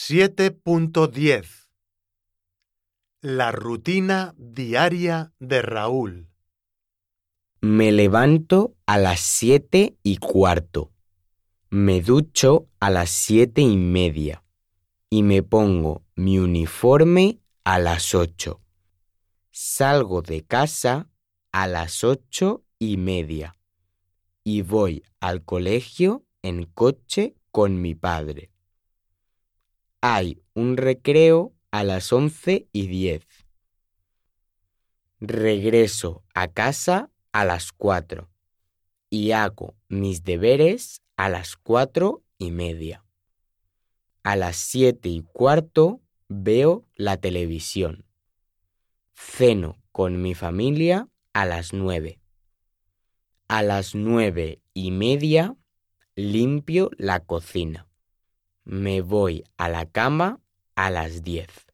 7.10 La rutina diaria de Raúl. Me levanto a las siete y cuarto. Me ducho a las siete y media. Y me pongo mi uniforme a las ocho. Salgo de casa a las ocho y media. Y voy al colegio en coche con mi padre. Hay un recreo a las once y diez. Regreso a casa a las cuatro y hago mis deberes a las cuatro y media. A las siete y cuarto veo la televisión. Ceno con mi familia a las nueve. A las nueve y media limpio la cocina. Me voy a la cama a las 10.